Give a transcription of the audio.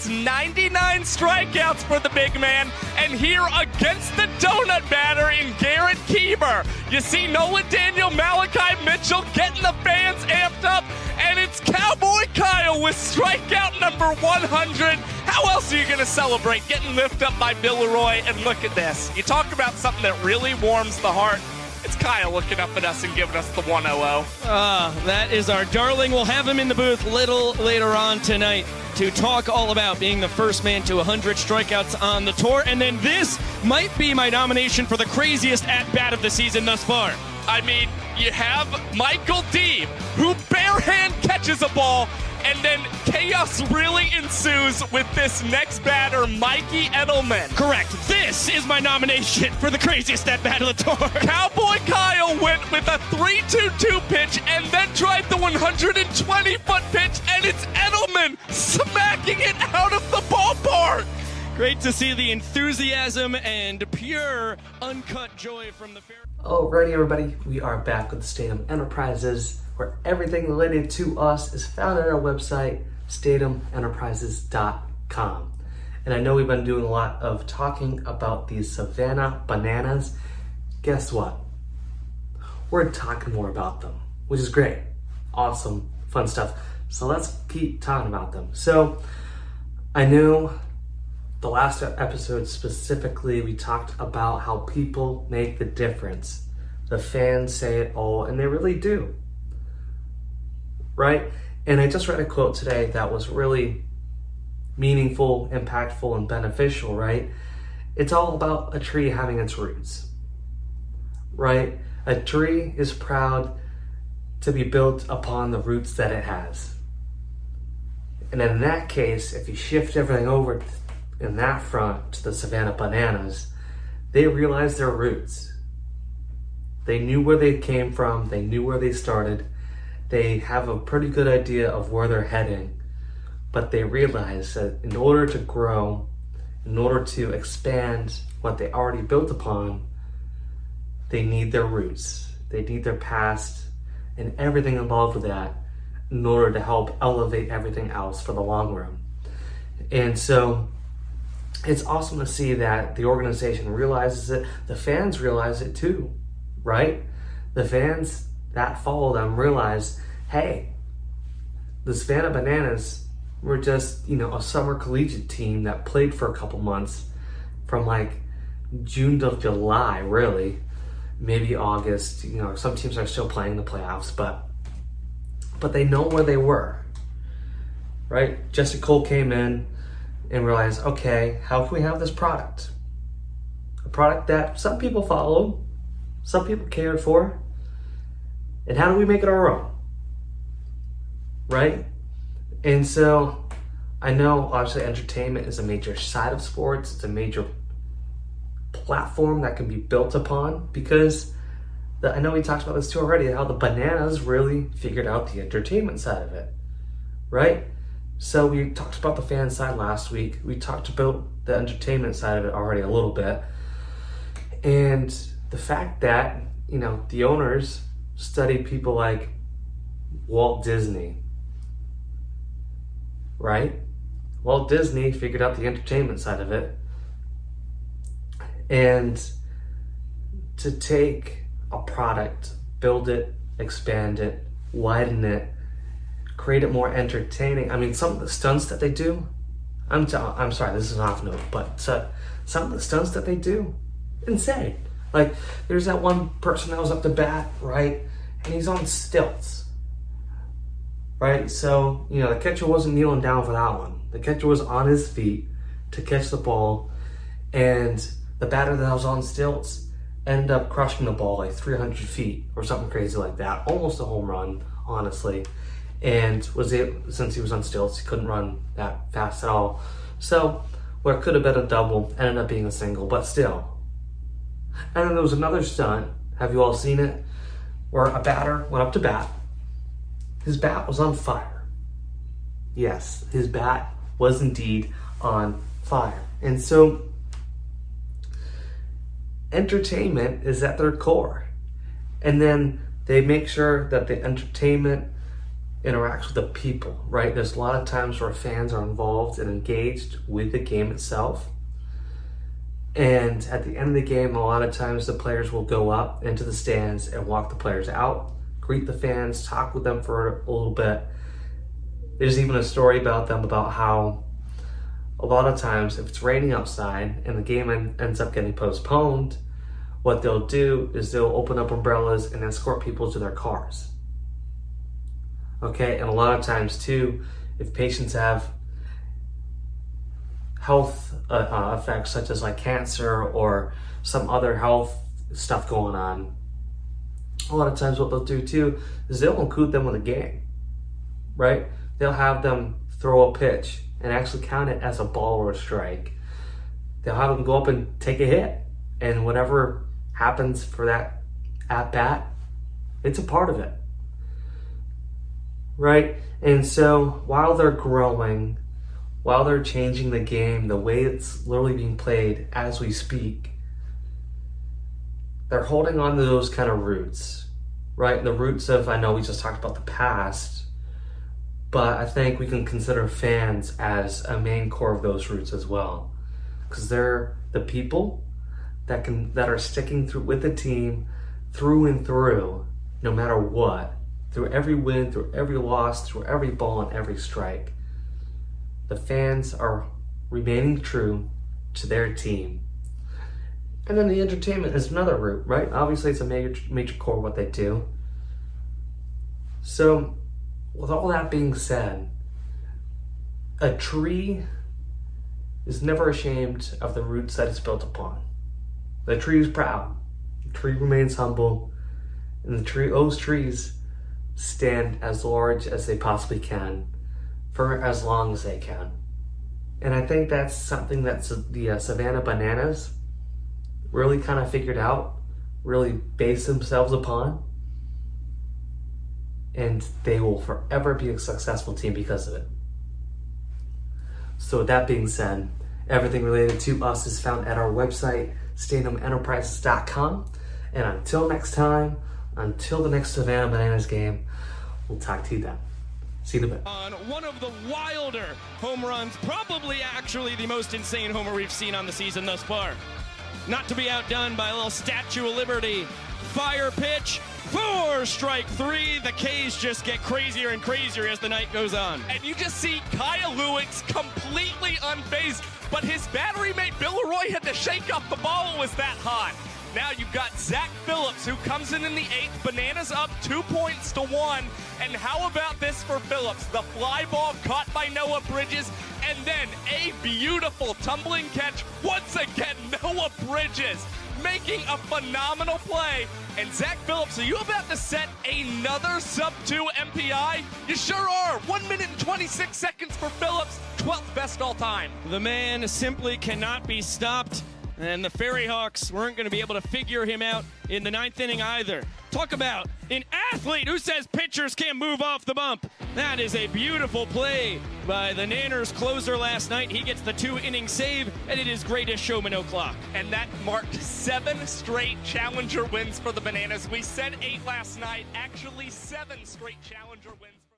That's 99 strikeouts for the big man. And here against the donut batter in Garrett Keeber, you see Nolan Daniel, Malachi Mitchell getting the fans amped up. And it's Cowboy Kyle with strikeout number 100. How else are you going to celebrate getting lifted up by Bill Leroy? And look at this. You talk about something that really warms the heart. It's Kyle looking up at us and giving us the 100. Ah, that is our darling. We'll have him in the booth little later on tonight to talk all about being the first man to 100 strikeouts on the tour. And then this might be my nomination for the craziest at bat of the season thus far. I mean, you have Michael Deeb, who barehand catches a ball and then chaos really ensues with this next batter, Mikey Edelman. Correct. This is my nomination for the craziest at bat of the tour. Cowboy Kyle went with a 3 2 2 pitch and then tried the 120 foot pitch, and it's Edelman smacking it out of the ballpark. Great to see the enthusiasm and pure, uncut joy from the fair. Alrighty, everybody, we are back with Stadium Enterprises, where everything related to us is found on our website, stadiumenterprises.com. And I know we've been doing a lot of talking about these Savannah bananas. Guess what? We're talking more about them, which is great. Awesome, fun stuff. So let's keep talking about them. So I know the last episode specifically, we talked about how people make the difference. The fans say it all, and they really do. Right? And I just read a quote today that was really meaningful, impactful, and beneficial, right? It's all about a tree having its roots. Right? A tree is proud to be built upon the roots that it has. And in that case, if you shift everything over in that front to the Savannah Bananas, they realized their roots. They knew where they came from, they knew where they started, they have a pretty good idea of where they're heading, but they realize that in order to grow, in order to expand what they already built upon, they need their roots, they need their past, and everything involved with that in order to help elevate everything else for the long run. And so it's awesome to see that the organization realizes it, the fans realize it too, right? The fans that follow them realize, hey, the Savannah Bananas were just, you know, a summer collegiate team that played for a couple months from like June to July, really. Maybe August. You know, some teams are still playing the playoffs, but but they know where they were. Right? Jesse Cole came in and realize, okay, how can we have this product? A product that some people follow, some people cared for, and how do we make it our own? Right? And so I know obviously entertainment is a major side of sports, it's a major platform that can be built upon because the, I know we talked about this too already, how the bananas really figured out the entertainment side of it, right? So we talked about the fan side last week. We talked about the entertainment side of it already a little bit. And the fact that, you know, the owners study people like Walt Disney, right? Walt Disney figured out the entertainment side of it. And to take a product, build it, expand it, widen it, create it more entertaining. I mean, some of the stunts that they do, I'm, t- I'm sorry, this is an off note, but uh, some of the stunts that they do, insane. Like, there's that one person that was up to bat, right? And he's on stilts, right? So, you know, the catcher wasn't kneeling down for that one. The catcher was on his feet to catch the ball, and the batter that was on stilts ended up crushing the ball like 300 feet or something crazy like that. Almost a home run, honestly. And was it since he was on stilts, he couldn't run that fast at all. So, what could have been a double ended up being a single, but still. And then there was another stunt. Have you all seen it? Where a batter went up to bat. His bat was on fire. Yes, his bat was indeed on fire. And so entertainment is at their core. And then they make sure that the entertainment interacts with the people, right? There's a lot of times where fans are involved and engaged with the game itself. And at the end of the game, a lot of times the players will go up into the stands and walk the players out, greet the fans, talk with them for a little bit. There's even a story about them about how a lot of times if it's raining outside and the game ends up getting postponed, what they'll do is they'll open up umbrellas and escort people to their cars. Okay, and a lot of times too, if patients have health uh, uh, effects such as like cancer or some other health stuff going on, a lot of times what they'll do too is they'll include them in the game, right? They'll have them throw a pitch and actually count it as a ball or a strike. They'll have them go up and take a hit, and whatever happens for that at bat, it's a part of it. Right? And so while they're growing, while they're changing the game, the way it's literally being played as we speak, they're holding on to those kind of roots, right? The roots of, I know we just talked about the past, but I think we can consider fans as a main core of those roots as well. Because they're the people that can that are sticking through with the team through and through, no matter what, through every win, through every loss, through every ball and every strike. The fans are remaining true to their team. And then the entertainment is another route, right? Obviously, it's a major major core of what they do. So, with all that being said, a tree is never ashamed of the roots that it's built upon. The tree is proud. The tree remains humble. And the tree, those trees stand as large as they possibly can for as long as they can. And I think that's something that the uh, Savannah Bananas really kind of figured out, really based themselves upon. And they will forever be a successful team because of it. So, with that being said, everything related to us is found at our website, StadiumEnterprises.com. And until next time, until the next Savannah Bananas game, we'll talk to you then. See you in a bit. On one of the wilder home runs, probably actually the most insane homer we've seen on the season thus far. Not to be outdone by a little Statue of Liberty. Fire pitch, four strike three. The K's just get crazier and crazier as the night goes on. And you just see Kyle Lewis completely unfazed, but his battery mate Bill Leroy had to shake up the ball. It was that hot. Now you've got Zach Phillips who comes in in the eighth. Bananas up two points to one. And how about this for Phillips? The fly ball caught by Noah Bridges, and then a beautiful tumbling catch once again. Noah Bridges making a phenomenal play. And Zach Phillips, are you about to set another sub two MPI? You sure are. One minute and 26 seconds for Phillips, 12th best all time. The man simply cannot be stopped. And the Ferry Hawks weren't going to be able to figure him out in the ninth inning either. Talk about an athlete who says pitchers can't move off the bump. That is a beautiful play by the Nanners closer last night. He gets the two inning save, and it is greatest showman o'clock. And that marked seven straight challenger wins for the Bananas. We said eight last night, actually, seven straight challenger wins.